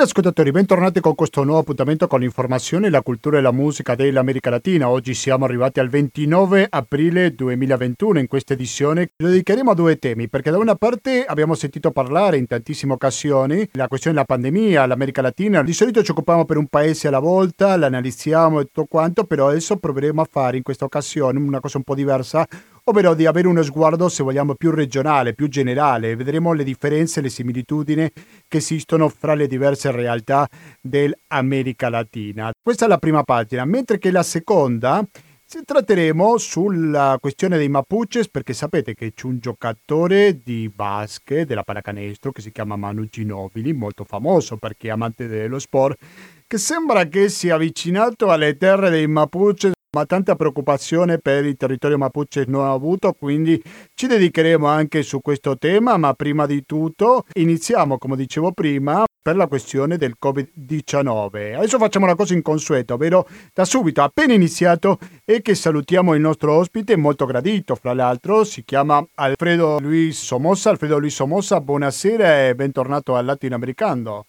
Cari ascoltatori, bentornati con questo nuovo appuntamento con l'informazione, la cultura e la musica dell'America Latina. Oggi siamo arrivati al 29 aprile 2021. In questa edizione lo dedicheremo a due temi, perché da una parte abbiamo sentito parlare in tantissime occasioni la questione della pandemia, l'America Latina. Di solito ci occupiamo per un paese alla volta, l'analizziamo e tutto quanto, però adesso proveremo a fare in questa occasione una cosa un po' diversa, ovvero di avere uno sguardo, se vogliamo, più regionale, più generale. Vedremo le differenze, le similitudini che esistono fra le diverse realtà dell'America Latina. Questa è la prima pagina, mentre che la seconda tratteremo sulla questione dei Mapuches perché sapete che c'è un giocatore di basket della pallacanestro che si chiama Manu Ginobili, molto famoso perché è amante dello sport, che sembra che sia avvicinato alle terre dei Mapuche ma tanta preoccupazione per il territorio Mapuche non ha avuto, quindi ci dedicheremo anche su questo tema, ma prima di tutto iniziamo, come dicevo prima, per la questione del Covid-19. Adesso facciamo una cosa inconsueta, ovvero da subito, appena iniziato, e che salutiamo il nostro ospite, molto gradito, fra l'altro, si chiama Alfredo Luis Somoza. Alfredo Luis Somoza, buonasera e bentornato al Latinoamericano.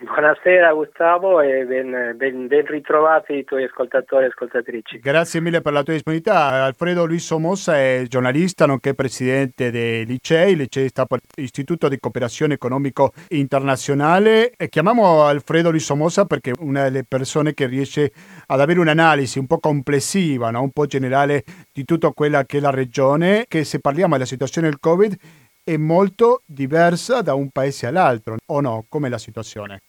Buonasera Gustavo e ben, ben, ben, ritrovati i tuoi ascoltatori e ascoltatrici. Grazie mille per la tua disponibilità. Alfredo Luis Mossa è giornalista nonché presidente dell'ICEI, l'ICEI sta per Istituto di Cooperazione Economico Internazionale. E chiamiamo Alfredo Luis Mossa perché è una delle persone che riesce ad avere un'analisi un po' complessiva, no? un po' generale di tutta quella che è la regione, che se parliamo della situazione del Covid è molto diversa da un paese all'altro, o no? Com'è la situazione?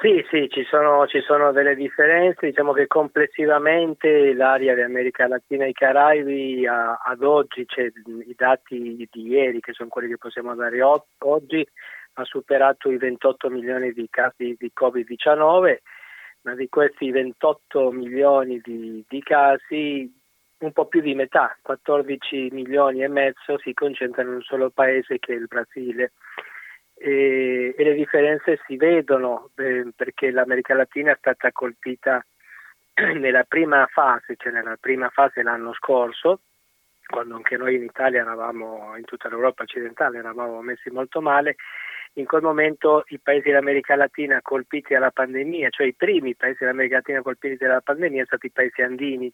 Sì, sì, ci sono, ci sono, delle differenze, diciamo che complessivamente l'area di America Latina e i Caraibi a, ad oggi, cioè, i dati di ieri che sono quelli che possiamo dare o, oggi, ha superato i 28 milioni di casi di Covid-19, ma di questi 28 milioni di, di casi un po' più di metà, 14 milioni e mezzo, si concentrano in un solo paese che è il Brasile e, e le differenze si vedono eh, perché l'America Latina è stata colpita nella prima fase, cioè nella prima fase l'anno scorso, quando anche noi in Italia eravamo, in tutta l'Europa occidentale eravamo messi molto male, in quel momento i paesi dell'America Latina colpiti dalla pandemia, cioè i primi paesi dell'America Latina colpiti dalla pandemia sono stati i paesi andini,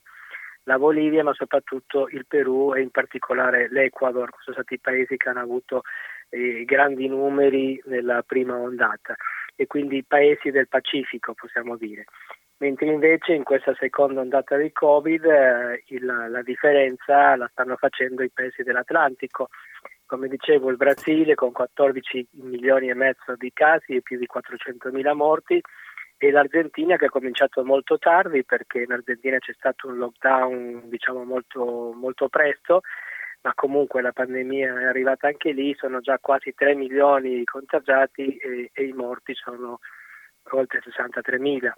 la Bolivia ma soprattutto il Perù e in particolare l'Ecuador, sono stati i paesi che hanno avuto eh, grandi numeri nella prima ondata e quindi paesi del Pacifico possiamo dire. Mentre invece in questa seconda ondata di Covid eh, il, la differenza la stanno facendo i paesi dell'Atlantico. Come dicevo il Brasile con 14 milioni e mezzo di casi e più di 400 mila morti e l'Argentina che ha cominciato molto tardi perché in Argentina c'è stato un lockdown diciamo molto, molto presto ma comunque la pandemia è arrivata anche lì, sono già quasi 3 milioni di contagiati e, e i morti sono oltre 63 mila.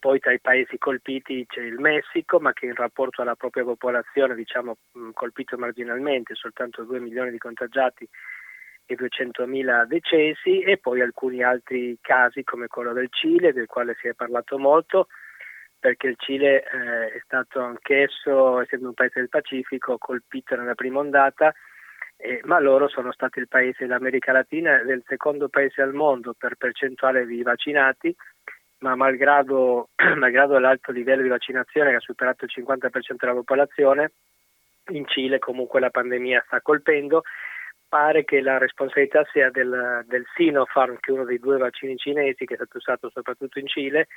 Poi tra i paesi colpiti c'è il Messico, ma che in rapporto alla propria popolazione, diciamo, colpito marginalmente, soltanto 2 milioni di contagiati e 200.000 decesi, e poi alcuni altri casi come quello del Cile, del quale si è parlato molto, perché il Cile eh, è stato anch'esso, essendo un paese del Pacifico, colpito nella prima ondata, eh, ma loro sono stati il paese dell'America Latina del secondo paese al mondo per percentuale di vaccinati, ma malgrado, malgrado l'alto livello di vaccinazione che ha superato il 50% della popolazione, in Cile comunque la pandemia sta colpendo. Pare che la responsabilità sia del, del Sinopharm, che è uno dei due vaccini cinesi che è stato usato soprattutto in Cile,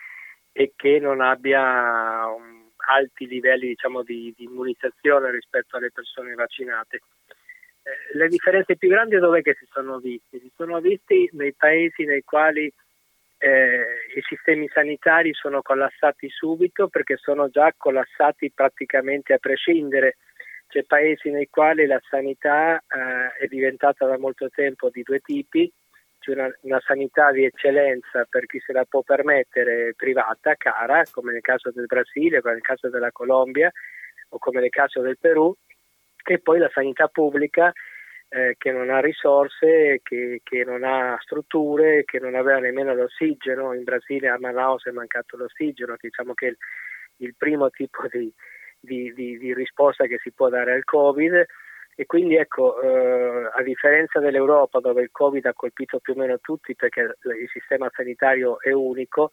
e che non abbia um, alti livelli diciamo, di, di, immunizzazione rispetto alle persone vaccinate. Eh, le differenze più grandi dove che si sono visti? Si sono visti nei paesi nei quali eh, i sistemi sanitari sono collassati subito perché sono già collassati praticamente a prescindere. C'è paesi nei quali la sanità eh, è diventata da molto tempo di due tipi, c'è una, una, sanità di eccellenza per chi se la può permettere privata, cara, come nel caso del Brasile, come nel caso della Colombia o come nel caso del Perù, e poi la sanità pubblica eh, che non ha risorse, che, che, non ha strutture, che non aveva nemmeno l'ossigeno. In Brasile a Manaus è mancato l'ossigeno, diciamo che il, il primo tipo di, di, di, di risposta che si può dare al Covid e quindi ecco, eh, a differenza dell'Europa dove il Covid ha colpito più o meno tutti perché il sistema sanitario è unico,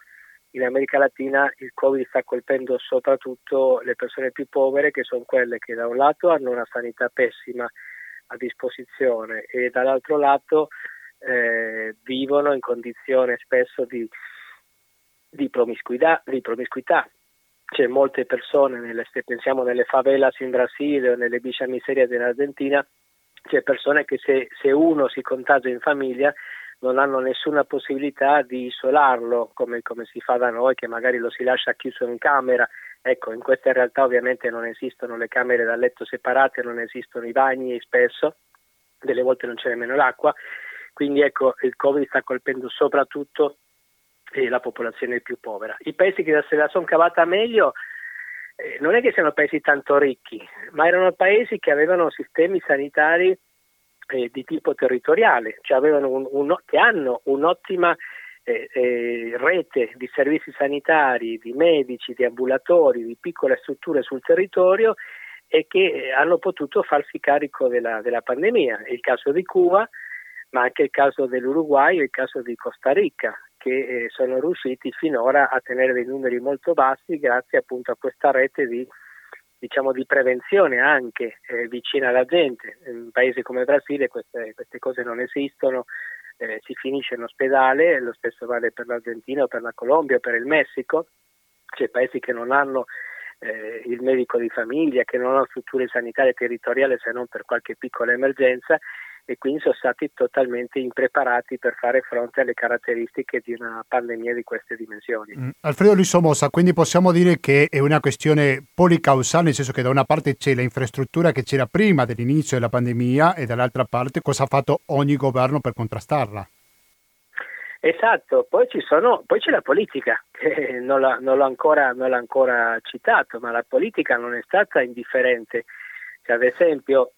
in America Latina il Covid sta colpendo soprattutto le persone più povere che sono quelle che da un lato hanno una sanità pessima a disposizione e dall'altro lato eh, vivono in condizioni spesso di, di, promiscuità, di promiscuità. C'è molte persone, nelle, se pensiamo nelle favelas in Brasile o nelle biscia miserias in Argentina, c'è persone che se, se uno si contagia in famiglia non hanno nessuna possibilità di isolarlo come, come, si fa da noi, che magari lo si lascia chiuso in camera. Ecco, in queste realtà ovviamente non esistono le camere da letto separate, non esistono i bagni spesso, delle volte non c'è nemmeno l'acqua, quindi ecco, il Covid sta colpendo soprattutto eh, la popolazione più povera. I paesi che se la sono cavata meglio eh, non è che siano paesi tanto ricchi, ma erano paesi che avevano sistemi sanitari eh, di tipo territoriale, cioè un, un, che hanno un'ottima eh, eh, rete di servizi sanitari, di medici, di ambulatori, di piccole strutture sul territorio e che hanno potuto farsi carico della, della pandemia. È il caso di Cuba, ma anche il caso dell'Uruguay e il caso di Costa Rica, che eh, sono riusciti finora a tenere dei numeri molto bassi grazie appunto a questa rete di diciamo, di prevenzione anche eh, vicina alla gente. In paesi come il Brasile queste, queste cose non esistono, eh, si finisce in ospedale, lo stesso vale per l'Argentina, per la Colombia, per il Messico, c'è paesi che non hanno eh, il medico di famiglia, che non hanno strutture sanitarie territoriali se non per qualche piccola emergenza e quindi sono stati totalmente impreparati per fare fronte alle caratteristiche di una pandemia di queste dimensioni. Mm. Alfredo Luis Somoza, quindi possiamo dire che è una questione policausale, nel senso che da una parte c'è l'infrastruttura che c'era prima dell'inizio della pandemia e dall'altra parte cosa ha fatto ogni governo per contrastarla. Esatto, poi, sono, poi c'è la politica, che non, la, non, l'ho ancora, non l'ho ancora citato, ma la politica non è stata indifferente. Cioè, ad esempio,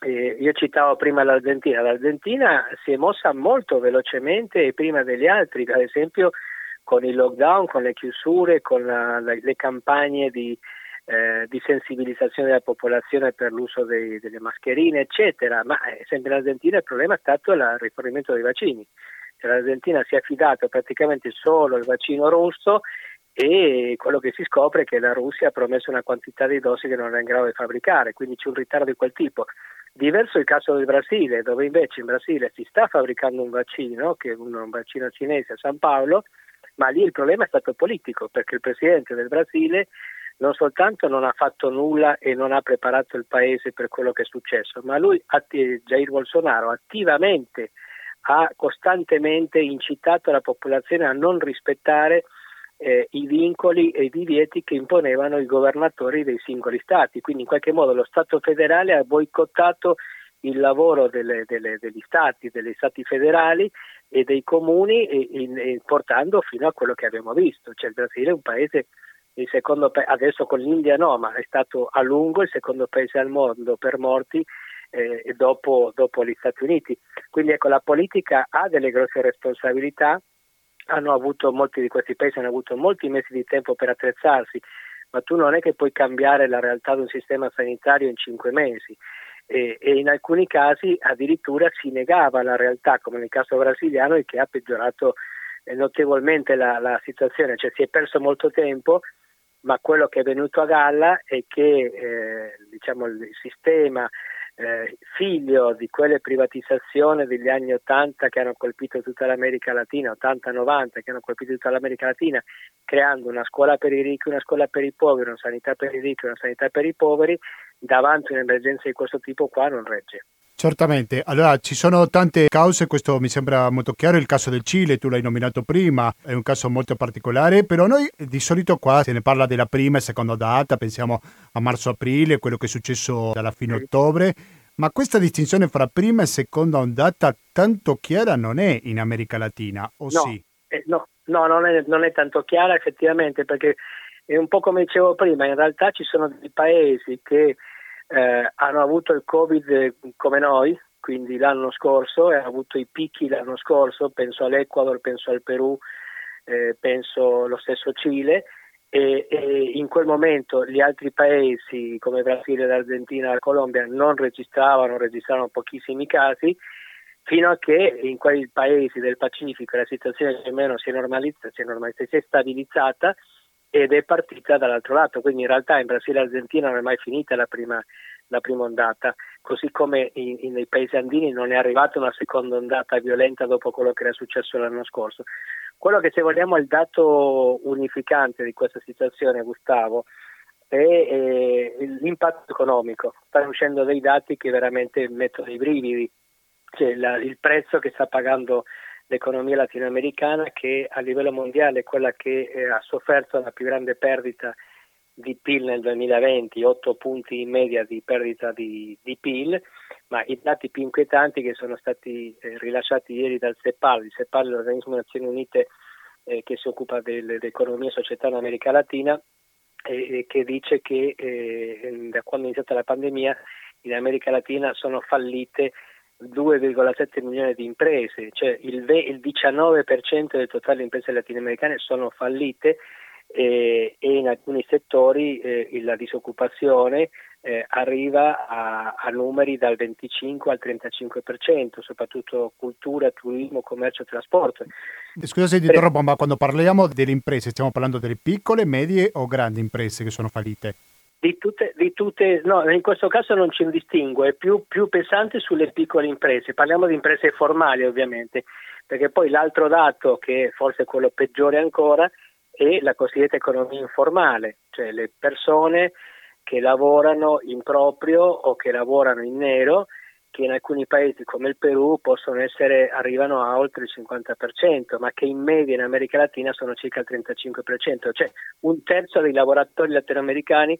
eh, io citavo prima l'Argentina, l'Argentina si è mossa molto velocemente e prima degli altri, ad esempio con il lockdown, con le chiusure, con la, la, le campagne di, eh, di, sensibilizzazione della popolazione per l'uso dei, delle mascherine, eccetera, ma eh, sempre in Argentina il problema è stato il rifornimento dei vaccini. Cioè, L'Argentina si è affidato praticamente solo al vaccino russo e quello che si scopre è che la Russia ha promesso una quantità di dosi che non era in grado di fabbricare, quindi c'è un ritardo di quel tipo. Diverso il caso del Brasile, dove invece in Brasile si sta fabbricando un vaccino, che è un, vaccino cinese a San Paolo, ma lì il problema è stato politico, perché il presidente del Brasile non soltanto non ha fatto nulla e non ha preparato il paese per quello che è successo, ma lui, Jair Bolsonaro, attivamente ha costantemente incitato la popolazione a non rispettare eh, i vincoli e i divieti che imponevano i governatori dei singoli stati. Quindi in qualche modo lo Stato federale ha boicottato il lavoro delle, delle, degli stati, degli stati federali e dei comuni e, e, portando fino a quello che abbiamo visto. Cioè il Brasile è un paese, il secondo pa- adesso con l'India no, ma è stato a lungo il secondo paese al mondo per morti eh, dopo, dopo gli Stati Uniti. Quindi ecco, la politica ha delle grosse responsabilità avuto, molti di questi paesi hanno avuto molti mesi di tempo per attrezzarsi, ma tu non è che puoi cambiare la realtà di un sistema sanitario in cinque mesi. E, e in alcuni casi addirittura si negava la realtà, come nel caso brasiliano, il che ha peggiorato eh, notevolmente la, la situazione, cioè si è perso molto tempo, ma quello che è venuto a galla è che eh, diciamo, il sistema eh, figlio di quelle privatizzazioni degli anni 80 che hanno colpito tutta l'America Latina, 80-90 che hanno colpito tutta l'America Latina, creando una scuola per i ricchi, una scuola per i poveri, una sanità per i ricchi, una sanità per i poveri, davanti a un'emergenza di questo tipo qua non regge. Certamente, allora ci sono tante cause, questo mi sembra molto chiaro, il caso del Cile, tu l'hai nominato prima, è un caso molto particolare, però noi di solito qua se ne parla della prima e seconda data, pensiamo a marzo-aprile, quello che è successo dalla fine ottobre, ma questa distinzione fra prima e seconda ondata tanto chiara non è in America Latina, o no, sì? Eh, no, no non, è, non è tanto chiara effettivamente perché è un po' come dicevo prima, in realtà ci sono dei paesi che eh, hanno avuto il Covid come noi, quindi l'anno scorso, e hanno avuto i picchi l'anno scorso, penso all'Ecuador, penso al Perù, eh, penso lo stesso Cile, e, e, in quel momento gli altri paesi come Brasile, l'Argentina la Colombia non registravano, registravano pochissimi casi, fino a che in quei paesi del Pacifico la situazione più o meno si è, normalizzata, si è, normalizzata, si è stabilizzata ed è partita dall'altro lato, quindi in realtà in Brasile e Argentina non è mai finita la prima, la prima ondata, così come in, in, nei paesi andini non è arrivata una seconda ondata violenta dopo quello che era successo l'anno scorso. Quello che se vogliamo è il dato unificante di questa situazione, Gustavo, è, è l'impatto economico. Stanno uscendo dei dati che veramente mettono i brividi, cioè la, il prezzo che sta pagando l'economia latinoamericana che a livello mondiale è quella che eh, ha sofferto la più grande perdita di PIL nel 2020, 8 punti in media di perdita di, di PIL, ma i dati più inquietanti che sono stati eh, rilasciati ieri dal CEPAL, il CEPAL è l'organismo delle Nazioni Unite eh, che si occupa dell'economia e società in America Latina, e che dice che eh, da quando è iniziata la pandemia in America Latina sono fallite 2,7 milioni di imprese, cioè il, il 19% del totale di imprese latinoamericane sono fallite eh, e in alcuni settori eh, la disoccupazione eh, arriva a, a, numeri dal 25 al 35%, soprattutto cultura, turismo, commercio e trasporto. Scusa se ti interrompo, ma quando parliamo delle imprese stiamo parlando delle piccole, medie o grandi imprese che sono fallite? Di tutte, di tutte, no, in questo caso non ci distingo, è più, più pesante sulle piccole imprese, parliamo di imprese formali ovviamente, perché poi l'altro dato, che forse è quello peggiore ancora, è la cosiddetta economia informale, cioè le persone che lavorano in proprio o che lavorano in nero, che in alcuni paesi come il Perù possono essere, arrivano a oltre il 50%, ma che in media in America Latina sono circa il 35%, cioè un terzo dei lavoratori latinoamericani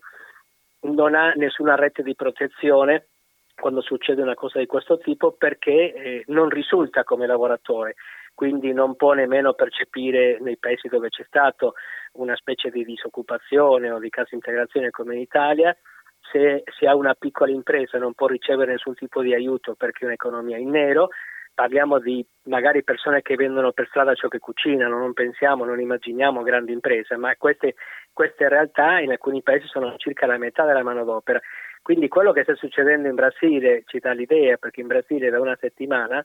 non ha nessuna rete di protezione quando succede una cosa di questo tipo perché eh, non risulta come lavoratore, quindi non può nemmeno percepire nei paesi dove c'è stato una specie di disoccupazione o di cassa integrazione come in Italia, se si ha una piccola impresa non può ricevere nessun tipo di aiuto perché è un'economia in nero, parliamo di magari persone che vendono per strada ciò che cucinano, non pensiamo, non immaginiamo grandi imprese, ma queste, queste realtà in alcuni paesi sono circa la metà della manodopera. Quindi quello che sta succedendo in Brasile ci dà l'idea, perché in Brasile da una settimana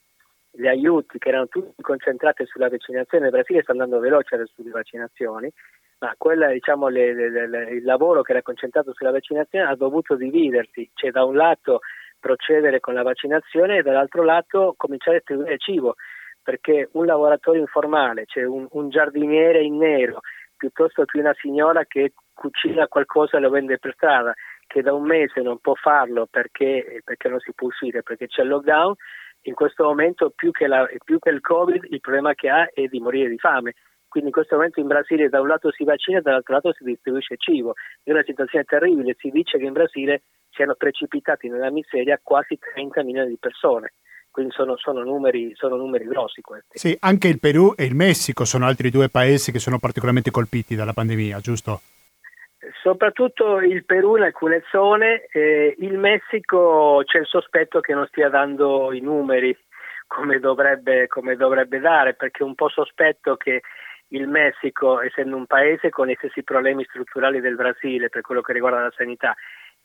gli aiuti che erano tutti concentrati sulla vaccinazione, il Brasile sta andando veloce sulle vaccinazioni, ma quella, diciamo, le, le, le, il lavoro che era concentrato sulla vaccinazione ha dovuto dividersi, cioè da un lato procedere con la vaccinazione e dall'altro lato cominciare a distribuire cibo, perché un lavoratore informale, cioè un, un giardiniere in nero, piuttosto che una signora che cucina qualcosa e lo vende per strada, che da un mese non può farlo perché, perché non si può uscire, perché c'è il lockdown, in questo momento più che, la, più che il Covid il problema che ha è di morire di fame quindi in questo momento in Brasile da un lato si vaccina e dall'altro lato si distribuisce cibo. È una situazione terribile, si dice che in Brasile siano precipitati nella miseria quasi 30 milioni di persone. Quindi sono, sono, numeri, sono numeri grossi questi. Sì, anche il Perù e il Messico sono altri due paesi che sono particolarmente colpiti dalla pandemia, giusto? Soprattutto il Perù in alcune zone, eh, il Messico c'è il sospetto che non stia dando i numeri come dovrebbe, come dovrebbe dare, perché è un po' sospetto che il Messico, essendo un paese con i stessi problemi strutturali del Brasile per quello che riguarda la sanità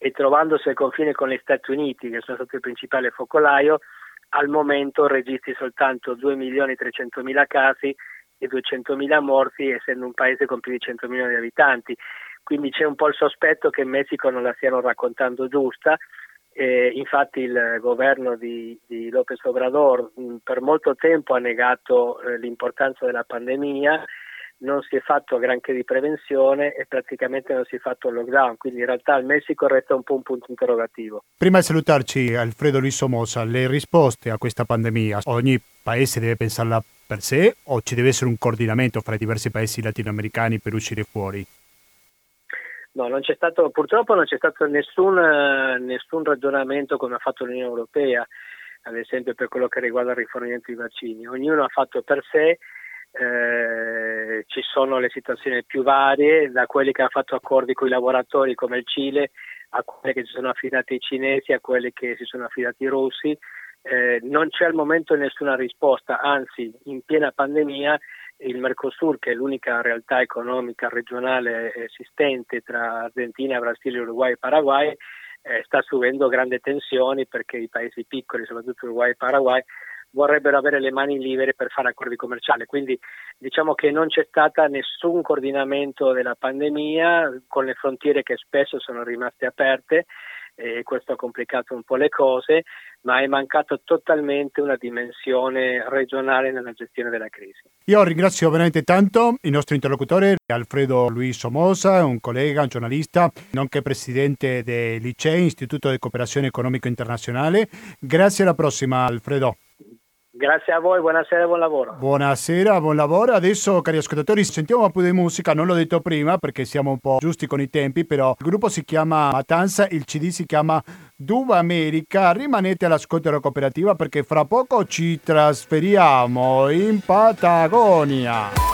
e trovandosi al confine con gli Stati Uniti, che sono stati il principale focolaio, al momento registri soltanto 2 milioni e 300 mila casi e 200 mila morti, essendo un paese con più di 100 milioni di abitanti. Quindi c'è un po' il sospetto che in Messico non la stiano raccontando giusta. Eh, infatti il governo di, di López Obrador mh, per molto tempo ha negato eh, l'importanza della pandemia non si è fatto granché di prevenzione e praticamente non si è fatto il lockdown, quindi in realtà il Messico resta un po' un punto interrogativo. Prima di salutarci, Alfredo Luis Somoza, le risposte a questa pandemia, ogni paese deve pensarla per sé o ci deve essere un coordinamento fra i diversi paesi latinoamericani per uscire fuori? No, non c'è stato, purtroppo non c'è stato nessun, nessun ragionamento come ha fatto l'Unione Europea, ad esempio per quello che riguarda il rifornimento di vaccini. Ognuno ha fatto per sé eh, ci sono le situazioni più varie, da quelli che hanno fatto accordi con i lavoratori come il Cile, a quelli che si sono affidati ai cinesi, a quelli che si sono affidati ai russi. Eh, non c'è al momento nessuna risposta, anzi in piena pandemia il Mercosur, che è l'unica realtà economica regionale esistente tra Argentina, Brasile, Uruguay e Paraguay, eh, sta subendo grandi tensioni perché i paesi piccoli, soprattutto Uruguay e Paraguay, vorrebbero avere le mani libere per fare accordi commerciali. Quindi diciamo che non c'è stato nessun coordinamento della pandemia con le frontiere che spesso sono rimaste aperte e questo ha complicato un po' le cose, ma è mancato totalmente una dimensione regionale nella gestione della crisi. Io ringrazio veramente tanto il nostro interlocutore Alfredo Luis Somoza, un collega, un giornalista, nonché presidente dell'ICE, Istituto di Cooperazione Economico Internazionale. Grazie alla prossima Alfredo. Grazie a voi, buonasera e buon lavoro. Buonasera, buon lavoro. Adesso, cari ascoltatori, sentiamo un po' di musica. Non l'ho detto prima perché siamo un po' giusti con i tempi, però il gruppo si chiama Matanza, il CD si chiama Duva America. Rimanete all'ascolto della cooperativa perché fra poco ci trasferiamo in Patagonia.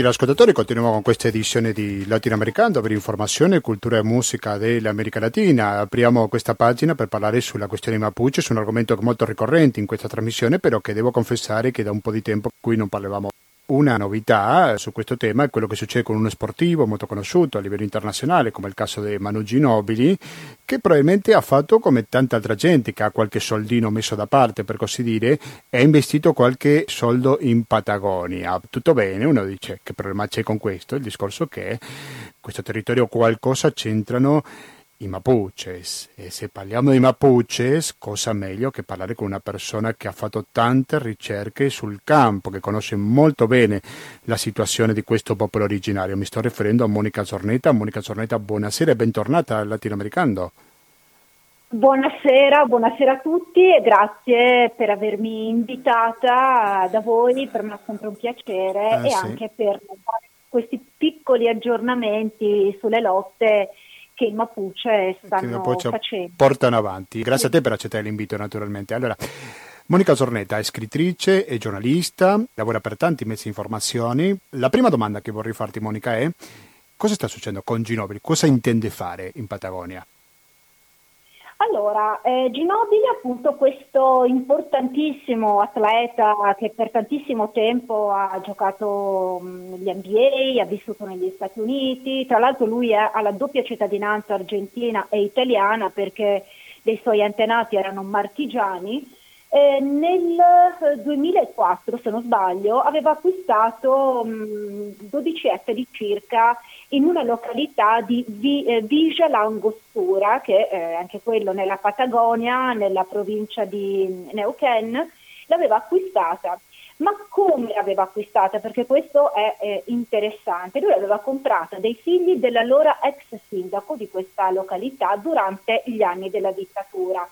Gentili ascoltatori, continuiamo con questa edizione di Latinoamericano per informazione, cultura e musica dell'America Latina. Apriamo questa pagina per parlare sulla questione Mapuche, su un argomento molto ricorrente in questa trasmissione, però che devo confessare che da un po' di tempo qui non parlavamo una novità su questo tema è quello che succede con uno sportivo molto conosciuto a livello internazionale, come il caso di Manu Ginobili, che probabilmente ha fatto come tanta altra gente che ha qualche soldino messo da parte, per così dire, e ha investito qualche soldo in Patagonia. Tutto bene, uno dice che problema c'è con questo? Il discorso che questo territorio qualcosa c'entrano i Mapuches e se parliamo di Mapuches cosa meglio che parlare con una persona che ha fatto tante ricerche sul campo, che conosce molto bene la situazione di questo popolo originario. Mi sto riferendo a Monica Zornetta. Monica Zornetta, buonasera e bentornata al Latinoamericano. Buonasera, buonasera a tutti e grazie per avermi invitata da voi, per me è sempre un piacere eh, e sì. anche per questi piccoli aggiornamenti sulle lotte che i Mapuche stanno facendo. Portano avanti. Grazie a te per accettare l'invito naturalmente. Allora, Monica Zornetta è scrittrice e giornalista, lavora per tanti mezzi di informazioni. La prima domanda che vorrei farti Monica è cosa sta succedendo con Ginobili? Cosa intende fare in Patagonia? Allora, eh, Ginobili è appunto questo importantissimo atleta che per tantissimo tempo ha giocato negli NBA, ha vissuto negli Stati Uniti, tra l'altro lui ha la doppia cittadinanza argentina e italiana perché dei suoi antenati erano marchigiani. Eh, nel 2004, se non sbaglio, aveva acquistato mh, 12 ettari circa in una località di Vi, eh, Vigia Langostura, che è anche quello nella Patagonia, nella provincia di Neuquén, l'aveva acquistata. Ma come l'aveva acquistata? Perché questo è eh, interessante. Lui aveva comprato dei figli dell'allora ex sindaco di questa località durante gli anni della dittatura.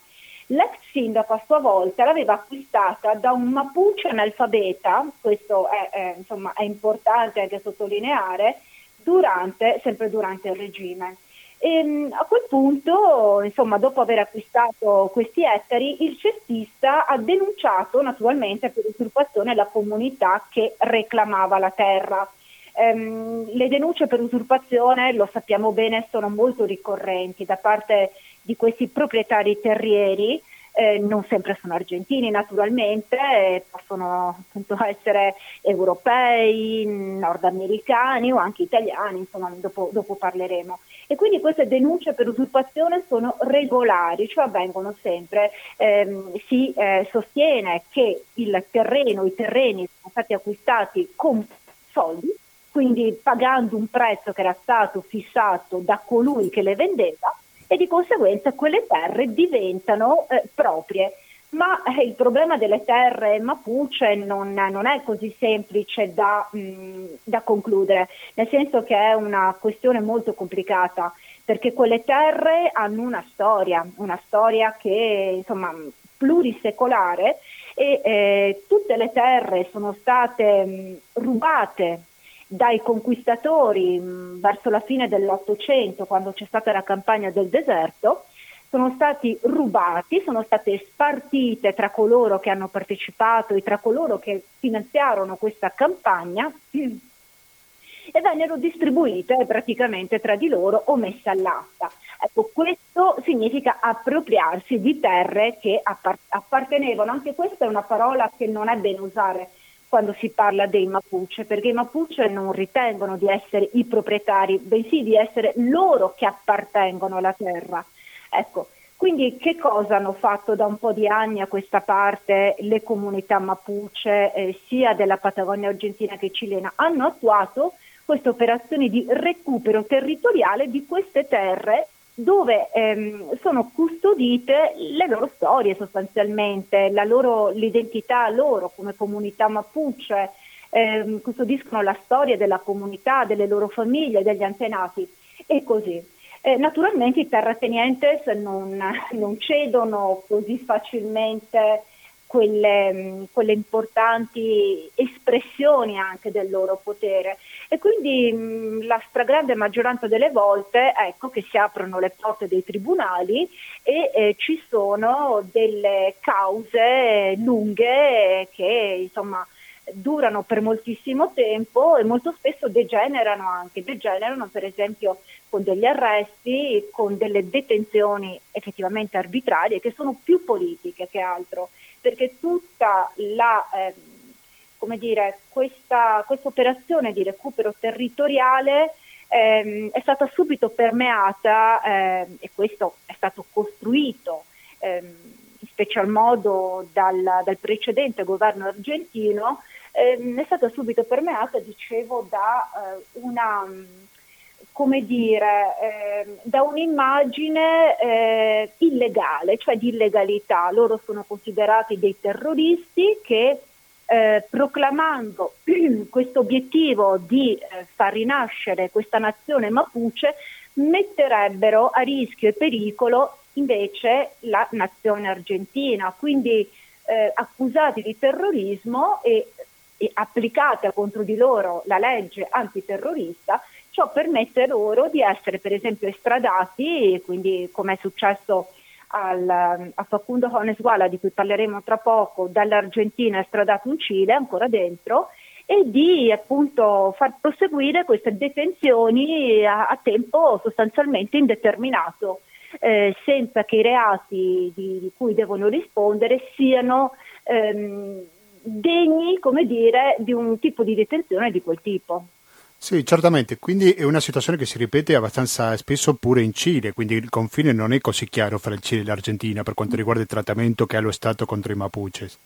L'ex sindaco a sua volta l'aveva acquistata da un Mapuche analfabeta, questo è, è, insomma, è importante anche sottolineare, durante, sempre durante il regime. E, ehm, a quel punto, insomma, dopo aver acquistato questi ettari, il cestista ha denunciato naturalmente per usurpazione la comunità che reclamava la terra. Ehm, le denunce per usurpazione, lo sappiamo bene, sono molto ricorrenti da parte di questi proprietari terrieri eh, non sempre sono argentini naturalmente, eh, possono appunto essere europei, nordamericani o anche italiani, insomma dopo, dopo, parleremo. E quindi queste denunce per usurpazione sono regolari, cioè avvengono sempre, ehm, si eh, sostiene che il terreno, i terreni sono stati acquistati con soldi, quindi pagando un prezzo che era stato fissato da colui che le vendeva e di conseguenza quelle terre diventano eh, proprie. Ma eh, il problema delle terre Mapuche non, non è così semplice da, mh, da, concludere, nel senso che è una questione molto complicata, perché quelle terre hanno una storia, una storia che insomma plurisecolare e eh, tutte le terre sono state mh, rubate dai conquistatori mh, verso la fine dell'Ottocento, quando c'è stata la campagna del deserto, sono stati rubati, sono state spartite tra coloro che hanno partecipato e tra coloro che finanziarono questa campagna e vennero distribuite praticamente tra di loro o messe all'asta. Ecco, questo significa appropriarsi di terre che appartenevano, anche questa è una parola che non è bene usare quando si parla dei Mapuche, perché i Mapuche non ritengono di essere i proprietari, bensì di essere loro che appartengono alla terra. Ecco, quindi che cosa hanno fatto da un po' di anni a questa parte le comunità Mapuche, eh, sia della Patagonia argentina che cilena? Hanno attuato queste operazioni di recupero territoriale di queste terre dove ehm, sono custodite le loro storie sostanzialmente, loro, l'identità loro come comunità Mapuche, ehm, custodiscono la storia della comunità, delle loro famiglie, degli antenati e così. Eh, naturalmente i terratenientes non, non, cedono così facilmente quelle, quelle, importanti espressioni anche del loro potere. E quindi mh, la stragrande maggioranza delle volte ecco che si aprono le porte dei tribunali e eh, ci sono delle cause lunghe che insomma durano per moltissimo tempo e molto spesso degenerano anche, degenerano per esempio con degli arresti, con delle detenzioni effettivamente arbitrarie che sono più politiche che altro, perché tutta la, eh, come dire, questa, operazione di recupero territoriale eh, è stata subito permeata eh, e questo è stato costruito ehm, in special modo dal, dal precedente governo argentino eh, è stata subito permeata, dicevo, da eh, una come dire, eh, da un'immagine eh, illegale, cioè di illegalità. Loro sono considerati dei terroristi che eh, proclamando questo obiettivo di eh, far rinascere questa nazione mapuche metterebbero a rischio e pericolo invece la nazione argentina, quindi eh, accusati di terrorismo e e applicata contro di loro la legge antiterrorista, ciò permette loro di essere per esempio estradati, quindi come è successo al, a Facundo Jones Guala di cui parleremo tra poco, dall'Argentina estradato in Cile, ancora dentro, e di appunto far proseguire queste detenzioni a, a tempo sostanzialmente indeterminato, eh, senza che i reati di, di, cui devono rispondere siano ehm, degni, come dire, di un tipo di detenzione di quel tipo. Sì, certamente, quindi è una situazione che si ripete abbastanza spesso pure in Cile, quindi il confine non è così chiaro fra il Cile e l'Argentina per quanto riguarda il trattamento che ha lo Stato contro i Mapuches.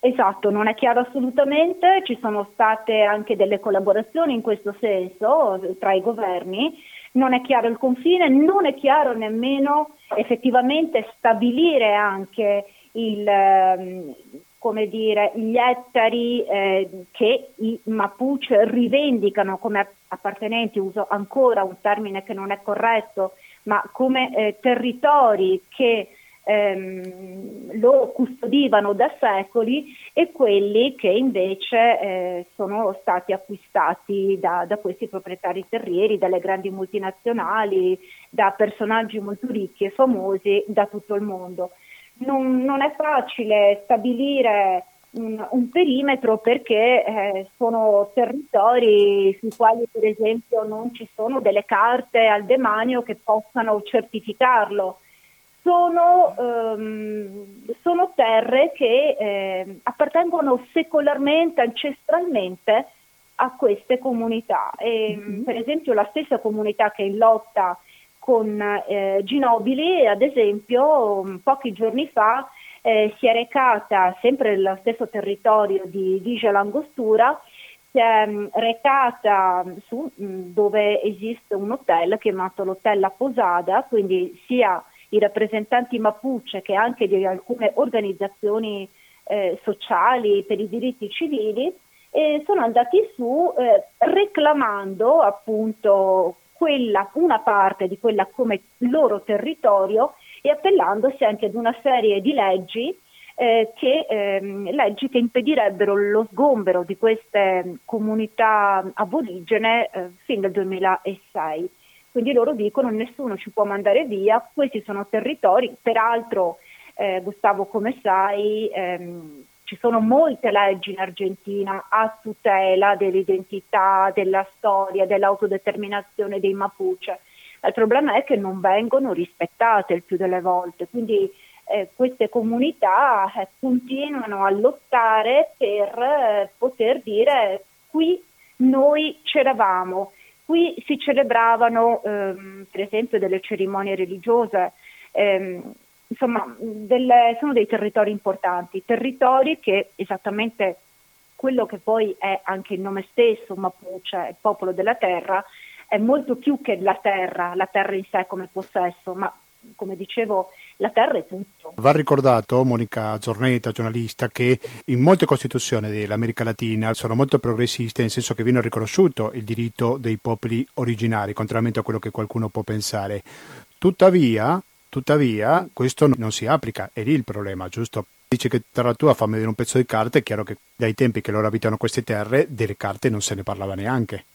Esatto, non è chiaro assolutamente, ci sono state anche delle collaborazioni in questo senso tra i governi, non è chiaro il confine, non è chiaro nemmeno effettivamente stabilire anche il, ehm, come dire, gli ettari eh, che i Mapuche rivendicano come appartenenti, uso ancora un termine che non è corretto, ma come eh, territori che ehm, lo custodivano da secoli e quelli che invece eh, sono stati acquistati da, da, questi proprietari terrieri, dalle grandi multinazionali, da personaggi molto ricchi e famosi da tutto il mondo non, non è facile stabilire un, un perimetro perché eh, sono territori sui quali per esempio non ci sono delle carte al demanio che possano certificarlo. Sono, ehm, sono terre che eh, appartengono secolarmente, ancestralmente a queste comunità. E, mm-hmm. Per esempio la stessa comunità che è in lotta con eh, Ginobili, ad esempio, pochi giorni fa eh, si è recata sempre nello stesso territorio di Vigia Langostura, si è mm, recata su, mh, mm, dove esiste un hotel chiamato l'Hotel La Posada, quindi sia i rappresentanti Mapuche che anche di alcune organizzazioni eh, sociali per i diritti civili e sono andati su eh, reclamando appunto quella, una parte di quella come loro territorio e appellandosi anche ad una serie di leggi eh, che, ehm, leggi che impedirebbero lo sgombero di queste comunità aborigene eh, fin dal 2006. Quindi loro dicono nessuno ci può mandare via, questi sono territori, peraltro eh, Gustavo come sai ehm, ci sono molte leggi in Argentina a tutela dell'identità, della storia, dell'autodeterminazione dei Mapuche. Il problema è che non vengono rispettate il più delle volte, quindi eh, queste comunità eh, continuano a lottare per eh, poter dire qui noi c'eravamo, qui si celebravano ehm, per esempio delle cerimonie religiose. Ehm, insomma, delle, sono dei territori importanti, territori che esattamente quello che poi è anche il nome stesso, Mapuche, il popolo della terra, è molto più che la terra, la terra in sé come possesso, ma come dicevo la terra è tutto. Va ricordato, Monica Giorneta, giornalista, che in molte costituzioni dell'America Latina sono molto progressiste, nel senso che viene riconosciuto il diritto dei popoli originari, contrariamente a quello che qualcuno può pensare. Tuttavia, Tuttavia, questo non si applica, è lì il problema, giusto? Dice che terra tua fa vedere un pezzo di carta, è chiaro che dai tempi che loro abitano queste terre, delle carte non se ne parlava neanche.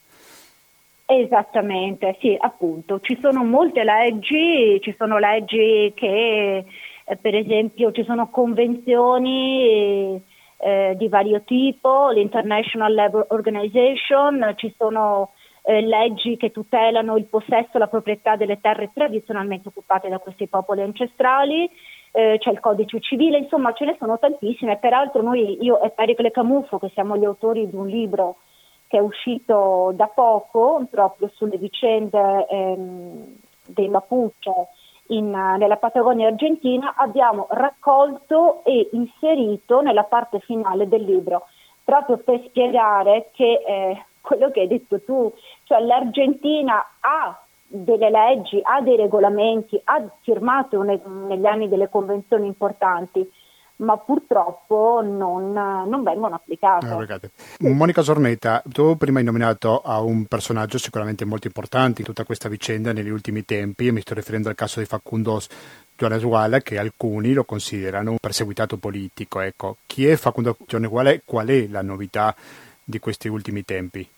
Esattamente, sì, appunto. Ci sono molte leggi, ci sono leggi che, eh, per esempio, ci sono convenzioni eh, di vario tipo, l'International Labour Organization, ci sono eh, leggi che tutelano il possesso e la proprietà delle terre tradizionalmente occupate da questi popoli ancestrali, eh, c'è il codice civile, insomma ce ne sono tantissime. Peraltro noi, io e Pericle Camuffo, che siamo gli autori di un libro che è uscito da poco proprio sulle vicende ehm, dei Mapuche in, nella Patagonia argentina, abbiamo raccolto e inserito nella parte finale del libro, proprio per spiegare che eh, quello che hai detto tu, cioè l'Argentina ha delle leggi, ha dei regolamenti, ha firmato ne, negli anni delle convenzioni importanti, ma purtroppo non, non vengono applicate. Eh, Monica Sornetta, tu prima hai nominato a un personaggio sicuramente molto importante in tutta questa vicenda negli ultimi tempi, mi sto riferendo al caso di Facundo Giornasuala che alcuni lo considerano un perseguitato politico. Ecco, chi è Facundo Giornasuala e qual è la novità di questi ultimi tempi?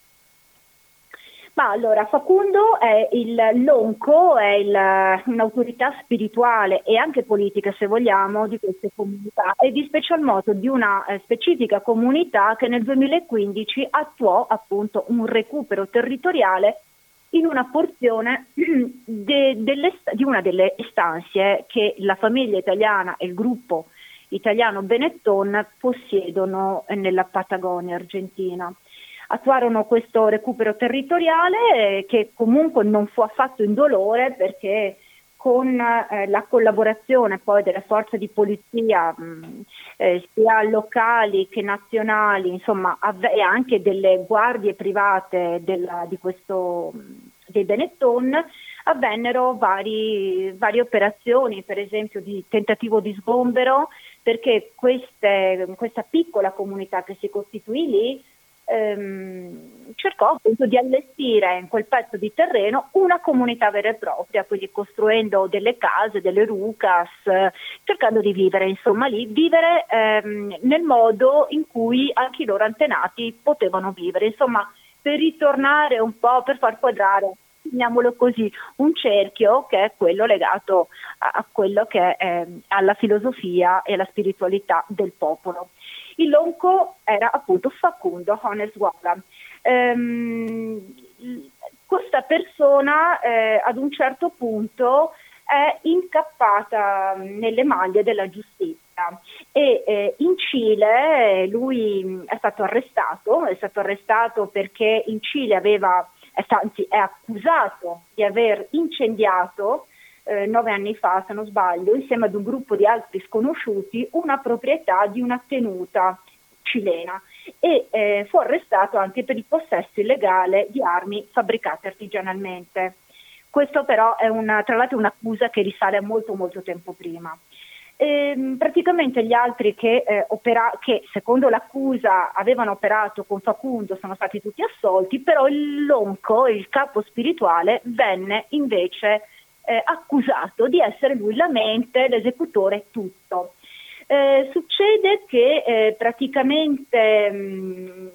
Ma allora, Facundo è il l'onco, è il, un'autorità spirituale e anche politica, se vogliamo, di queste comunità e di special modo di una eh, specifica comunità che nel 2015 attuò appunto un recupero territoriale in una porzione de, delle, di una delle stanze che la famiglia italiana e il gruppo italiano Benetton possiedono nella Patagonia argentina attuarono questo recupero territoriale eh, che comunque non fu affatto indolore perché con eh, la collaborazione poi delle forze di polizia mh, eh, sia locali che nazionali, insomma, avve- e anche delle guardie private della, di questo, dei Benetton, avvennero vari, varie operazioni, per esempio di tentativo di sgombero, perché queste, questa piccola comunità che si costituì lì ehm, cercò appunto di allestire in quel pezzo di terreno una comunità vera e propria, quindi costruendo delle case, delle rucas, cercando di vivere insomma lì, vivere ehm, nel modo in cui anche i loro antenati potevano vivere, insomma per ritornare un po', per far quadrare chiamiamolo così, un cerchio che è quello legato a, a quello che è eh, alla filosofia e alla spiritualità del popolo. Il lonco era appunto Facundo Honeswala. Ehm, questa persona eh, ad un certo punto è incappata nelle maglie della giustizia e eh, in Cile lui è stato arrestato, è stato arrestato perché in Cile aveva, anzi è accusato di aver incendiato eh, nove anni fa, se non sbaglio, insieme ad un gruppo di altri sconosciuti, una proprietà di una tenuta cilena e eh, fu arrestato anche per il possesso illegale di armi fabbricate artigianalmente. Questo però è una, tra l'altro un'accusa che risale a molto molto tempo prima. E, ehm, praticamente gli altri che, eh, opera- che, secondo l'accusa avevano operato con Facundo sono stati tutti assolti, però il Lonco, il capo spirituale, venne invece eh, accusato di essere lui la mente, l'esecutore, tutto. Eh, succede che eh, praticamente mh,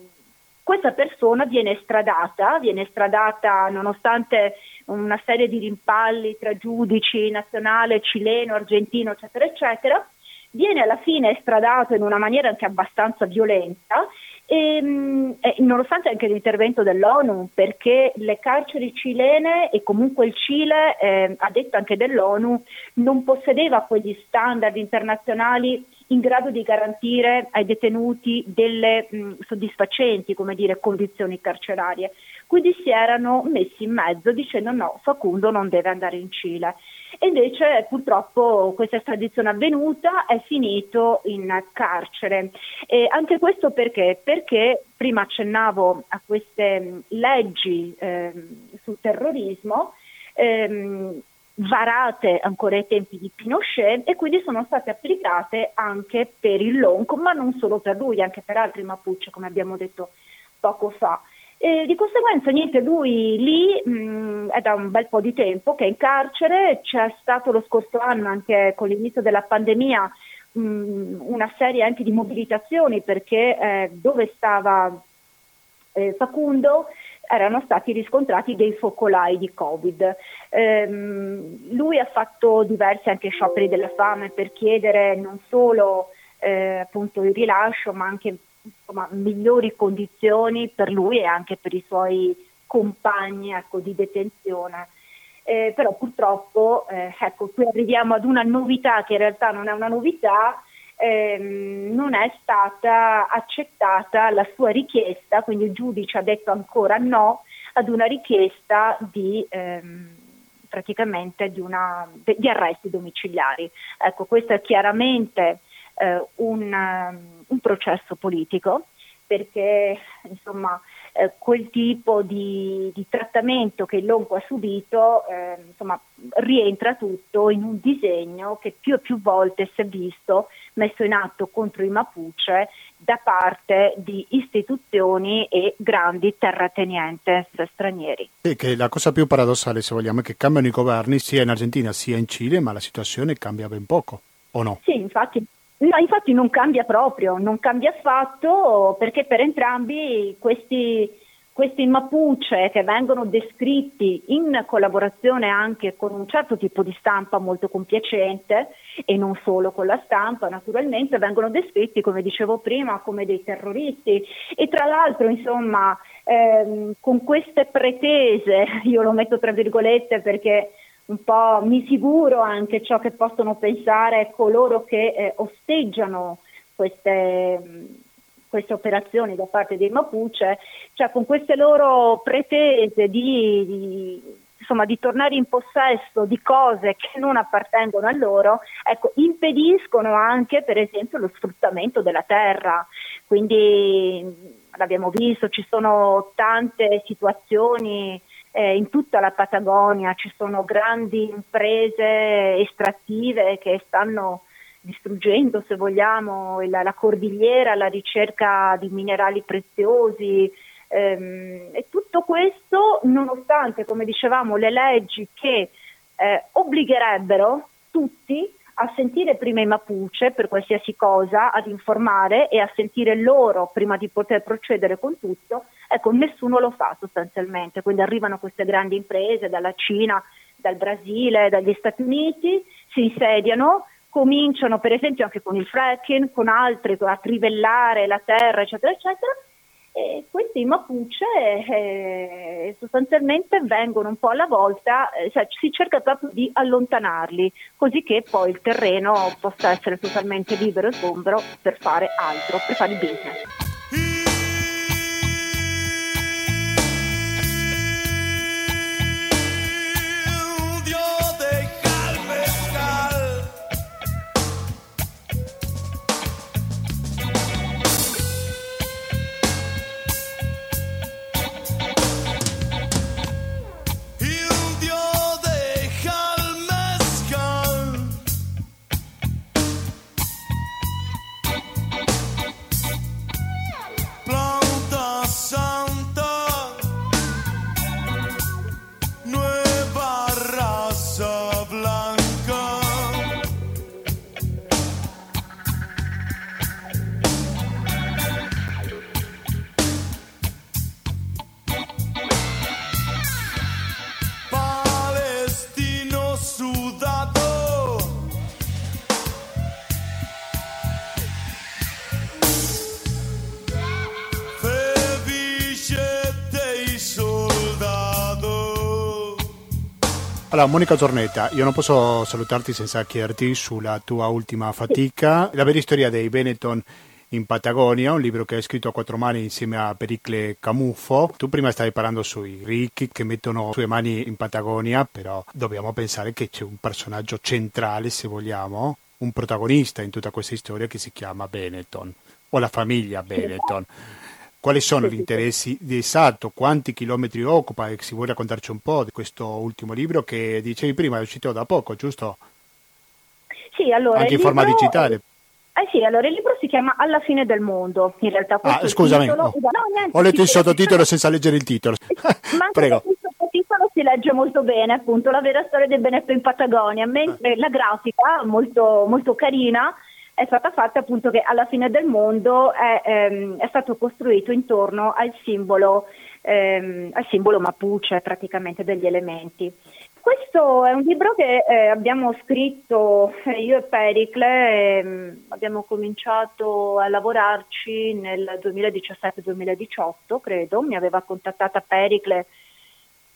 questa persona viene estradata, viene estradata nonostante una serie di rimpalli tra giudici nazionale, cileno, argentino, eccetera, eccetera, viene alla fine estradato in una maniera anche abbastanza violenta e, ehm, e, nonostante anche l'intervento dell'ONU, perché le carceri cilene e comunque il Cile, eh, a detto anche dell'ONU, non possedeva quegli standard internazionali in grado di garantire ai detenuti delle mh, soddisfacenti dire, condizioni carcerarie. Quindi si erano messi in mezzo dicendo no, Facundo non deve andare in Cile. E invece purtroppo questa estradizione avvenuta è finito in carcere. E anche questo perché? Perché prima accennavo a queste leggi eh, sul terrorismo. Ehm, varate ancora ai tempi di Pinochet e quindi sono state applicate anche per il Lonco, ma non solo per lui, anche per altri Mapuche, come abbiamo detto poco fa. E di conseguenza niente, lui lì mh, è da un bel po' di tempo che è in carcere, c'è stato lo scorso anno anche con l'inizio della pandemia mh, una serie anche di mobilitazioni perché eh, dove stava eh, Facundo erano stati riscontrati dei focolai di Covid. Ehm, lui ha fatto diversi anche scioperi della fame per chiedere non solo eh, appunto il rilascio ma anche insomma, migliori condizioni per lui e anche per i suoi compagni ecco, di detenzione. Eh, però purtroppo eh, ecco, qui arriviamo ad una novità che in realtà non è una novità, ehm, non è stata accettata la sua richiesta, quindi il giudice ha detto ancora no ad una richiesta di ehm, di, una, di, arresti domiciliari. Ecco, questo è chiaramente eh, un, un, processo politico perché insomma, eh, quel tipo di, di, trattamento che il Longo ha subito eh, insomma, rientra tutto in un disegno che più e più volte si è visto messo in atto contro i Mapuche da parte di istituzioni e grandi terratenientes stranieri. E che la cosa più paradossale, se vogliamo, è che cambiano i governi sia in Argentina sia in Cile, ma la situazione cambia ben poco, o no? Sì, infatti No, infatti non cambia proprio, non cambia affatto perché per entrambi questi, questi Mapuche che vengono descritti in collaborazione anche con un certo tipo di stampa molto compiacente e non solo con la stampa naturalmente, vengono descritti come dicevo prima come dei terroristi. E tra l'altro insomma ehm, con queste pretese, io lo metto tra virgolette perché un po' mi figuro anche ciò che possono pensare coloro che eh, osteggiano queste, queste, operazioni da parte dei Mapuche, cioè con queste loro pretese di, di, insomma, di tornare in possesso di cose che non appartengono a loro, ecco, impediscono anche per esempio lo sfruttamento della terra. Quindi l'abbiamo visto, ci sono tante situazioni eh, in tutta la Patagonia ci sono grandi imprese estrattive che stanno distruggendo, se vogliamo, la, la cordigliera alla ricerca di minerali preziosi. Ehm, e tutto questo nonostante, come dicevamo, le leggi che eh, obbligherebbero tutti a sentire prima i Mapuche per qualsiasi cosa, ad informare e a sentire loro prima di poter procedere con tutto, ecco, nessuno lo fa sostanzialmente. Quindi arrivano queste grandi imprese dalla Cina, dal Brasile, dagli Stati Uniti, si insediano, cominciano per esempio anche con il fracking, con altri a trivellare la terra, eccetera, eccetera, e questi Mapuche eh, sostanzialmente vengono un po' alla volta, eh, cioè si cerca proprio di allontanarli, così che poi il terreno possa essere totalmente libero e sgombro per fare altro, per fare business. Allora, Monica Tornetta, io non posso salutarti senza chiederti sulla tua ultima fatica, la vera storia dei Benetton in Patagonia, un libro che hai scritto a quattro mani insieme a Pericle Camuffo. Tu prima stavi parlando sui ricchi che mettono sue mani in Patagonia, però dobbiamo pensare che c'è un personaggio centrale, se vogliamo, un protagonista in tutta questa storia che si chiama Benetton, o la famiglia Benetton. Quali sono gli interessi di esatto? Quanti chilometri occupa? E si vuole raccontarci un po' di questo ultimo libro che dicevi prima è uscito da poco, giusto? Sì, allora. Anche in libro... forma digitale. Eh sì, allora il libro si chiama Alla fine del mondo, in realtà. Ah, scusami, titolo... oh. no, niente, ho letto il sottotitolo senza leggere il titolo. Ma Prego. Il sottotitolo si legge molto bene, appunto, la vera storia del Benetto in Patagonia, mentre ah. la grafica, molto, molto carina, è stata fatta appunto che alla fine del mondo è, ehm, è stato costruito intorno al simbolo, ehm, al simbolo mapuche praticamente degli elementi. Questo è un libro che eh, abbiamo scritto eh, io e Pericle, eh, abbiamo cominciato a lavorarci nel 2017-2018, credo, mi aveva contattata Pericle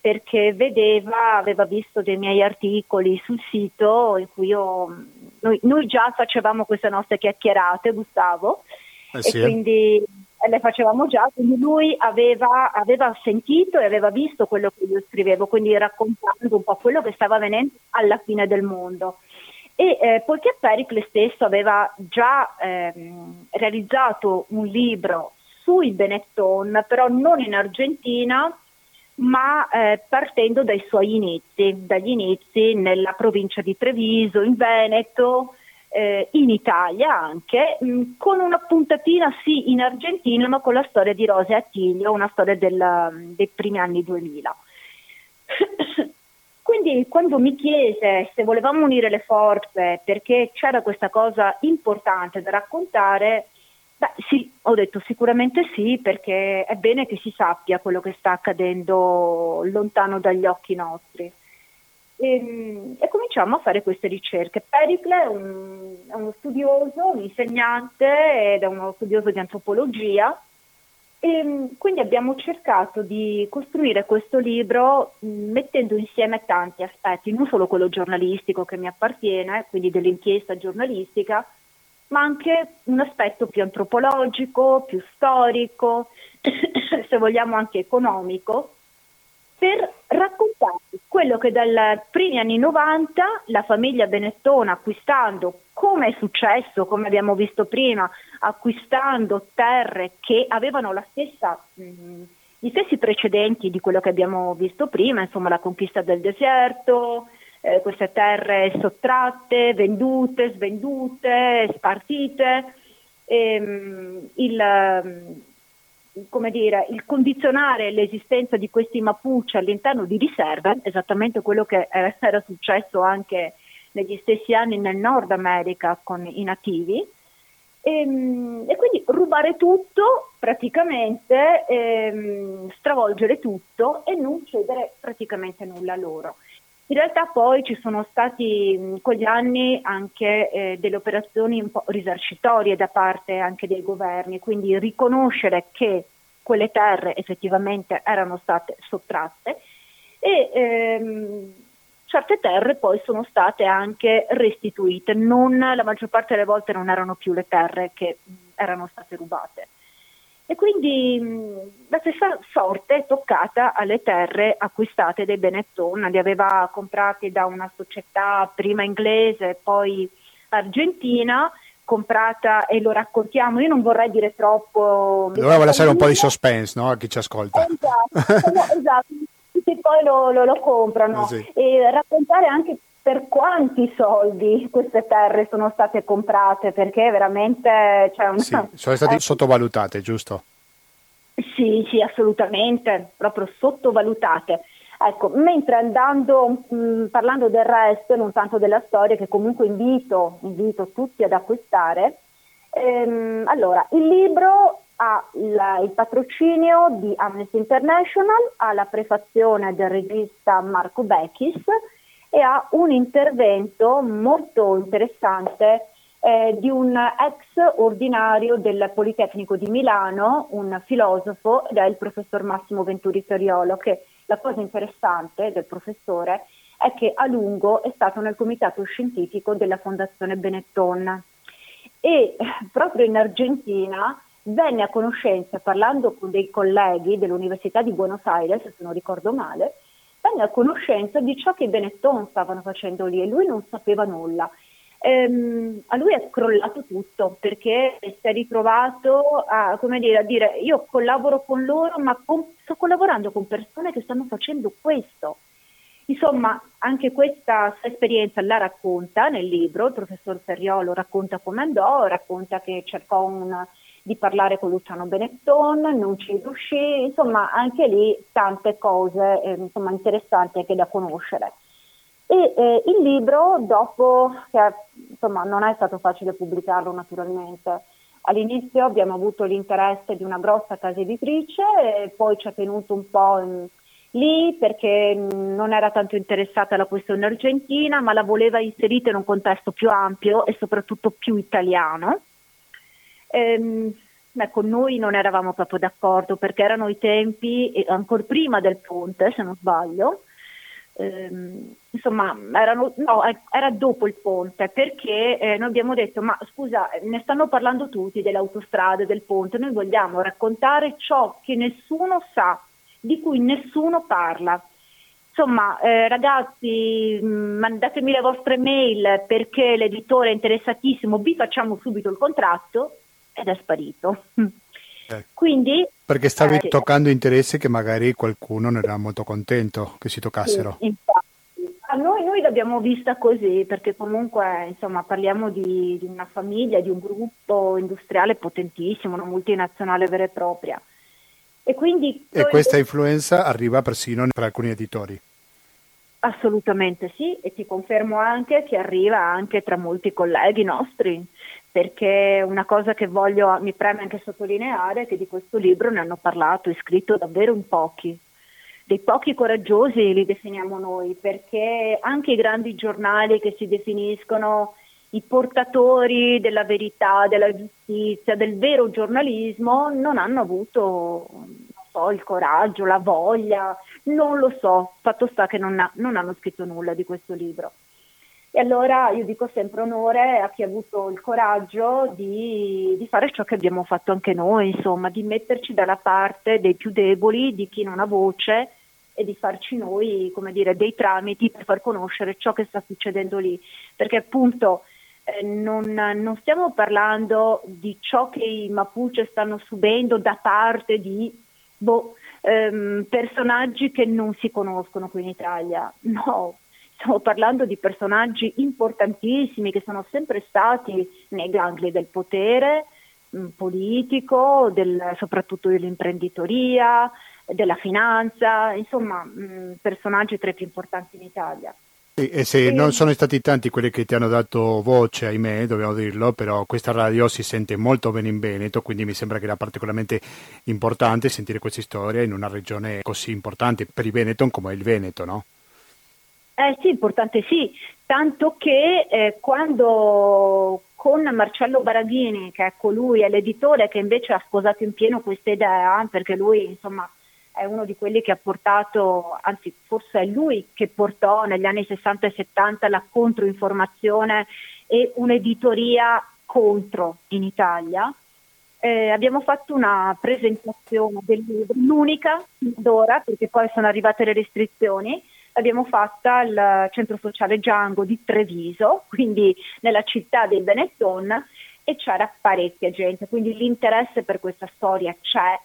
perché vedeva, aveva visto dei miei articoli sul sito in cui io, noi, noi già facevamo queste nostre chiacchierate, Gustavo, eh sì. e quindi le facevamo già, quindi lui aveva, aveva, sentito e aveva visto quello che io scrivevo, quindi raccontando un po' quello che stava avvenendo alla fine del mondo. E eh, poiché Pericle stesso aveva già ehm, realizzato un libro sui Benetton, però non in Argentina, ma eh, partendo dai suoi inizi, dagli inizi nella provincia di Treviso, in Veneto, eh, in Italia anche, mh, mm, con una puntatina sì in Argentina, ma con la storia di Rose Attilio, una storia del, dei primi anni 2000. Quindi quando mi chiese se volevamo unire le forze perché c'era questa cosa importante da raccontare, beh sì, ho detto sicuramente sì perché è bene che si sappia quello che sta accadendo lontano dagli occhi nostri. E, ehm, e, cominciamo a fare queste ricerche. Pericle è, un, è, uno studioso, un insegnante ed è uno studioso di antropologia e ehm, quindi abbiamo cercato di costruire questo libro mettendo insieme tanti aspetti, non solo quello giornalistico che mi appartiene, quindi dell'inchiesta giornalistica, ma anche un aspetto più antropologico, più storico, se vogliamo anche economico, per raccontare quello che dai primi anni 90 la famiglia Benettona acquistando, come è successo, come abbiamo visto prima, acquistando terre che avevano stessa, mh, gli stessi precedenti di quello che abbiamo visto prima, insomma la conquista del deserto, eh, queste terre sottratte, vendute, svendute, spartite, ehm, il, come dire, il condizionare l'esistenza di questi Mapuche all'interno di riserve, esattamente quello che era successo anche negli stessi anni nel Nord America con i nativi, e, ehm, e quindi rubare tutto praticamente, ehm, stravolgere tutto e non cedere praticamente nulla a loro. In realtà poi ci sono stati con gli anni anche eh, delle operazioni un po' risarcitorie da parte anche dei governi, quindi riconoscere che quelle terre effettivamente erano state sottratte e ehm, certe terre poi sono state anche restituite, non, la maggior parte delle volte non erano più le terre che erano state rubate. E quindi la stessa sorte è toccata alle terre acquistate dai Benetton, li aveva comprati da una società prima inglese, poi argentina, comprata e lo raccontiamo. Io non vorrei dire troppo. Dovevo lasciare un po' di suspense no? a chi ci ascolta. Esatto, esatto. tutti poi lo, lo, lo comprano. Eh sì. E raccontare anche per quanti soldi queste terre sono state comprate, perché veramente c'è una... Sì, sono state eh, sottovalutate, giusto? Sì, sì, assolutamente, proprio sottovalutate. Ecco, mentre andando, mh, parlando del resto, non tanto della storia, che comunque invito, invito tutti ad acquistare, ehm, allora, il libro ha il, il, patrocinio di Amnesty International, ha la prefazione del regista Marco Bechis, e ha un intervento molto interessante eh, di un ex ordinario del Politecnico di Milano, un filosofo, ed è il professor Massimo Venturi Feriolo, che la cosa interessante del professore è che a lungo è stato nel comitato scientifico della Fondazione Benetton. E proprio in Argentina venne a conoscenza, parlando con dei colleghi dell'Università di Buenos Aires, se non ricordo male, a conoscenza di ciò che Benetton stavano facendo lì e lui non sapeva nulla. Ehm, a lui è crollato tutto perché si è ritrovato a, dire, a dire io collaboro con loro ma con, sto collaborando con persone che stanno facendo questo. Insomma, anche questa sua esperienza la racconta nel libro, il professor Ferriolo racconta come andò, racconta che cercò un, di parlare con Luciano Benetton, non ci riuscì, insomma anche lì tante cose eh, insomma, interessanti anche da conoscere. E eh, il libro, dopo che insomma, non è stato facile pubblicarlo naturalmente, all'inizio abbiamo avuto l'interesse di una grossa casa editrice e poi ci ha tenuto un po' in, lì perché non era tanto interessata alla questione argentina, ma la voleva inserita in un contesto più ampio e soprattutto più italiano. Ehm, ecco, noi non eravamo proprio d'accordo perché erano i tempi, ancora prima del ponte, se non sbaglio, ehm, insomma, erano, no, era dopo il ponte perché eh, noi abbiamo detto, ma scusa, ne stanno parlando tutti delle autostrade, del ponte, noi vogliamo raccontare ciò che nessuno sa di cui nessuno parla. Insomma, eh, ragazzi, mm, mandatemi le vostre mail perché l'editore è interessatissimo, vi facciamo subito il contratto ed è sparito. Eh, Quindi, perché stavi eh, toccando interessi che magari qualcuno non era molto contento che si toccassero. Sì, a noi, noi, l'abbiamo vista così perché comunque insomma, parliamo di, di, una famiglia, di un gruppo industriale potentissimo, una multinazionale vera e propria. E, quindi, e questa influenza arriva persino tra alcuni editori. Assolutamente sì, e ti confermo anche che arriva anche tra molti colleghi nostri, perché una cosa che voglio, mi preme anche sottolineare è che di questo libro ne hanno parlato e scritto davvero in pochi. Dei pochi coraggiosi li definiamo noi, perché anche i grandi giornali che si definiscono i portatori della verità, della giustizia, del vero giornalismo non hanno avuto so, il coraggio, la voglia, non lo so, fatto sta che non, ha, non, hanno scritto nulla di questo libro. E allora io dico sempre onore a chi ha avuto il coraggio di, di fare ciò che abbiamo fatto anche noi, insomma, di metterci dalla parte dei più deboli, di chi non ha voce e di farci noi, come dire, dei tramiti per far conoscere ciò che sta succedendo lì. Perché appunto eh, non, non, stiamo parlando di ciò che i Mapuche stanno subendo da parte di boh, ehm, personaggi che non si conoscono qui in Italia, no, stiamo parlando di personaggi importantissimi che sono sempre stati nei gangli del potere mh, mm, politico, del, soprattutto dell'imprenditoria, della finanza, insomma mh, mm, personaggi tra i più importanti in Italia. E se non sono stati tanti quelli che ti hanno dato voce, ahimè, dobbiamo dirlo, però questa radio si sente molto bene in Veneto, quindi mi sembra che era particolarmente importante sentire questa storia in una regione così importante per i Veneton come il Veneto, no? Eh sì, importante sì, tanto che eh, quando con Marcello Baraghini, che è colui, è l'editore che invece ha sposato in pieno questa idea, perché lui insomma è uno di quelli che ha portato, anzi forse è lui che portò negli anni 60 e 70 la controinformazione e un'editoria contro in Italia. Eh, abbiamo fatto una presentazione del libro, l'unica d'ora, perché poi sono arrivate le restrizioni, l'abbiamo fatta al centro sociale Giango di Treviso, quindi nella città dei Benetton, e c'era parecchia gente, quindi l'interesse per questa storia c'è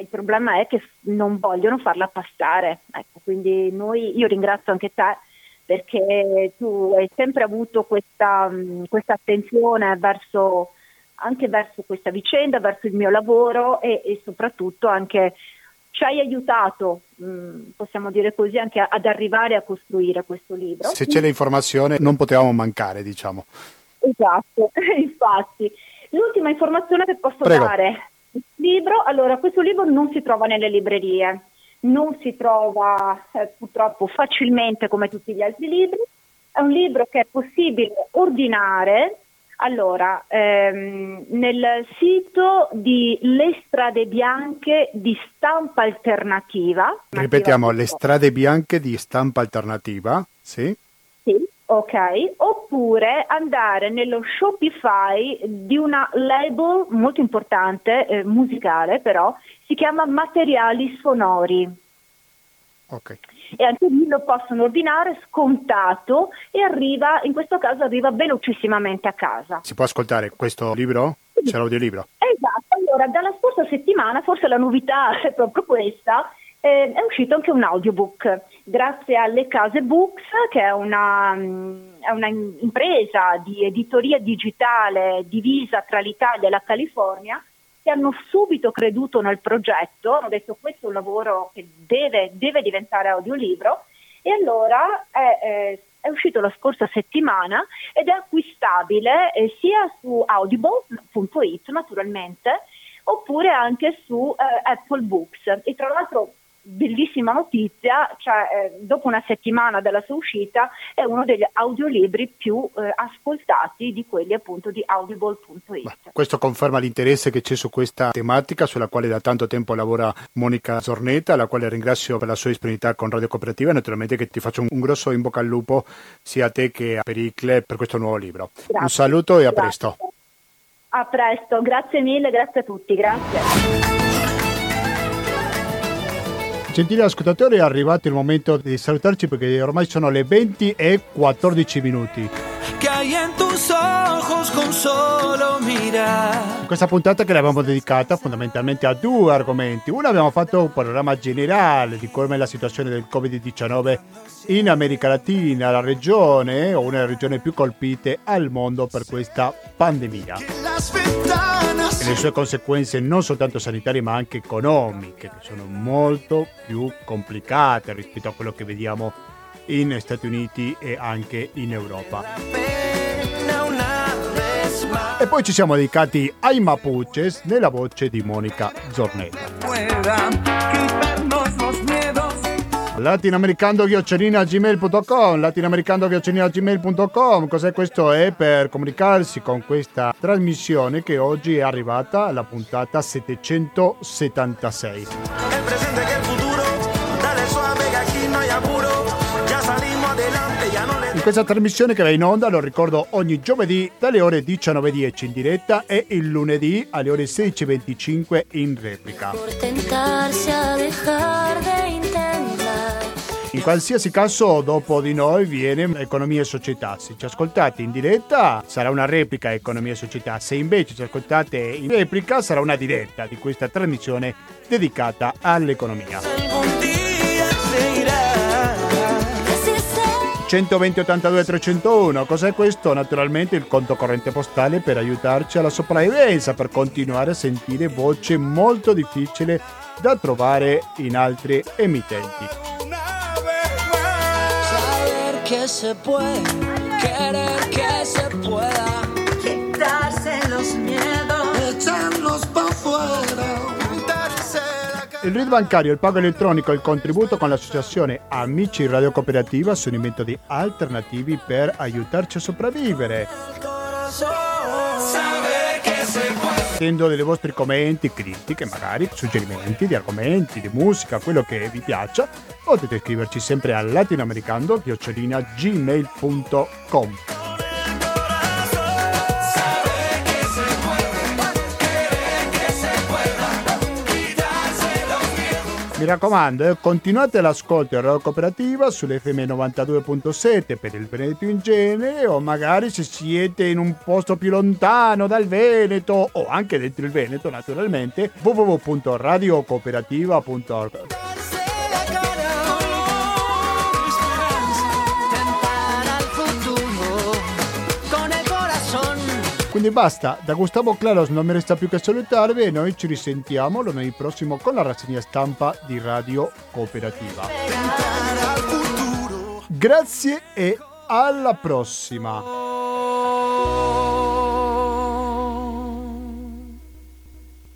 il problema è che non vogliono farla passare. Ecco, quindi noi, io ringrazio anche te perché tu hai sempre avuto questa, questa attenzione verso, anche verso questa vicenda, verso il mio lavoro e, e soprattutto anche ci hai aiutato, mh, possiamo dire così, anche ad arrivare a costruire questo libro. Se c'è l'informazione non potevamo mancare, diciamo. Esatto, infatti. L'ultima informazione che posso Prego. dare Libro, allora questo libro non si trova nelle librerie, non si trova eh, purtroppo facilmente come tutti gli altri libri, è un libro che è possibile ordinare Allora, ehm, nel sito di Le Strade Bianche di Stampa Alternativa. Ripetiamo, Le Strade Bianche di Stampa Alternativa, sì? Ok. Oppure andare nello Shopify di una label molto importante, eh, musicale però, si chiama Materiali Sonori. Ok e anche lì lo possono ordinare scontato e arriva, in questo caso arriva velocissimamente a casa. Si può ascoltare questo libro? C'è l'audiolibro? Esatto, allora dalla scorsa settimana, forse la novità è proprio questa, eh, è uscito anche un audiobook grazie alle Case Books, che è una, è una impresa di editoria digitale divisa tra l'Italia e la California che hanno subito creduto nel progetto, hanno detto questo è un lavoro che deve, deve diventare audiolibro e allora è, è, è, uscito la scorsa settimana ed è acquistabile eh, sia su audible.it naturalmente oppure anche su eh, Apple Books. E tra l'altro bellissima notizia, cioè eh, dopo una settimana dalla sua uscita è uno degli audiolibri più eh, ascoltati di quelli appunto di audible.it. questo conferma l'interesse che c'è su questa tematica sulla quale da tanto tempo lavora Monica Zornetta, la quale ringrazio per la sua disponibilità con Radio Cooperativa e naturalmente che ti faccio un, un grosso in bocca al lupo sia a te che a Pericle per questo nuovo libro. Grazie. Un saluto e a grazie. presto. A presto, grazie mille, grazie a tutti, grazie. Gentili ascoltatori, è arrivato il momento di salutarci perché ormai sono le 20 e 14 minuti. In questa puntata che l'abbiamo dedicata fondamentalmente a due argomenti. Uno abbiamo fatto un panorama generale di come è la situazione del Covid-19 in America Latina, la regione o una delle regioni più colpite al mondo per questa pandemia e le sue conseguenze non soltanto sanitarie ma anche economiche, che sono molto più complicate rispetto a quello che vediamo in Stati Uniti e anche in Europa. E poi ci siamo dedicati ai Mapuches nella voce di Monica Zornetta latinamericando-gmail.com latinamericando-gmail.com cos'è questo? È per comunicarsi con questa trasmissione che oggi è arrivata alla puntata 776 questa trasmissione che va in onda, lo ricordo, ogni giovedì dalle ore 19.10 in diretta e il lunedì alle ore 16.25 in replica. In qualsiasi caso, dopo di noi viene Economia e Società. Se ci ascoltate in diretta sarà una replica Economia e Società, se invece ci ascoltate in replica sarà una diretta di questa trasmissione dedicata all'economia. 120 82 301, cos'è questo? Naturalmente il conto corrente postale per aiutarci alla sopravvivenza, per continuare a sentire voce molto difficile da trovare in altre emittenti. que se puede, querer que se RID bancario, il pago elettronico e il contributo con l'associazione Amici Radio Cooperativa sono i metodi alternativi per aiutarci a sopravvivere. Attendo dei vostri commenti, critiche, magari suggerimenti di argomenti, di musica, quello che vi piaccia, potete scriverci sempre a latinoamericando-gmail.com. Mi raccomando, eh, continuate l'ascolto della cooperativa sull'FM 92.7 per il Veneto in genere o magari se siete in un posto più lontano dal Veneto o anche dentro il Veneto naturalmente www.radiocooperativa.org. Quindi basta, da Gustavo Claros non mi resta più che salutarvi e noi ci risentiamo lunedì prossimo con la rassegna stampa di Radio Cooperativa. Grazie e alla prossima!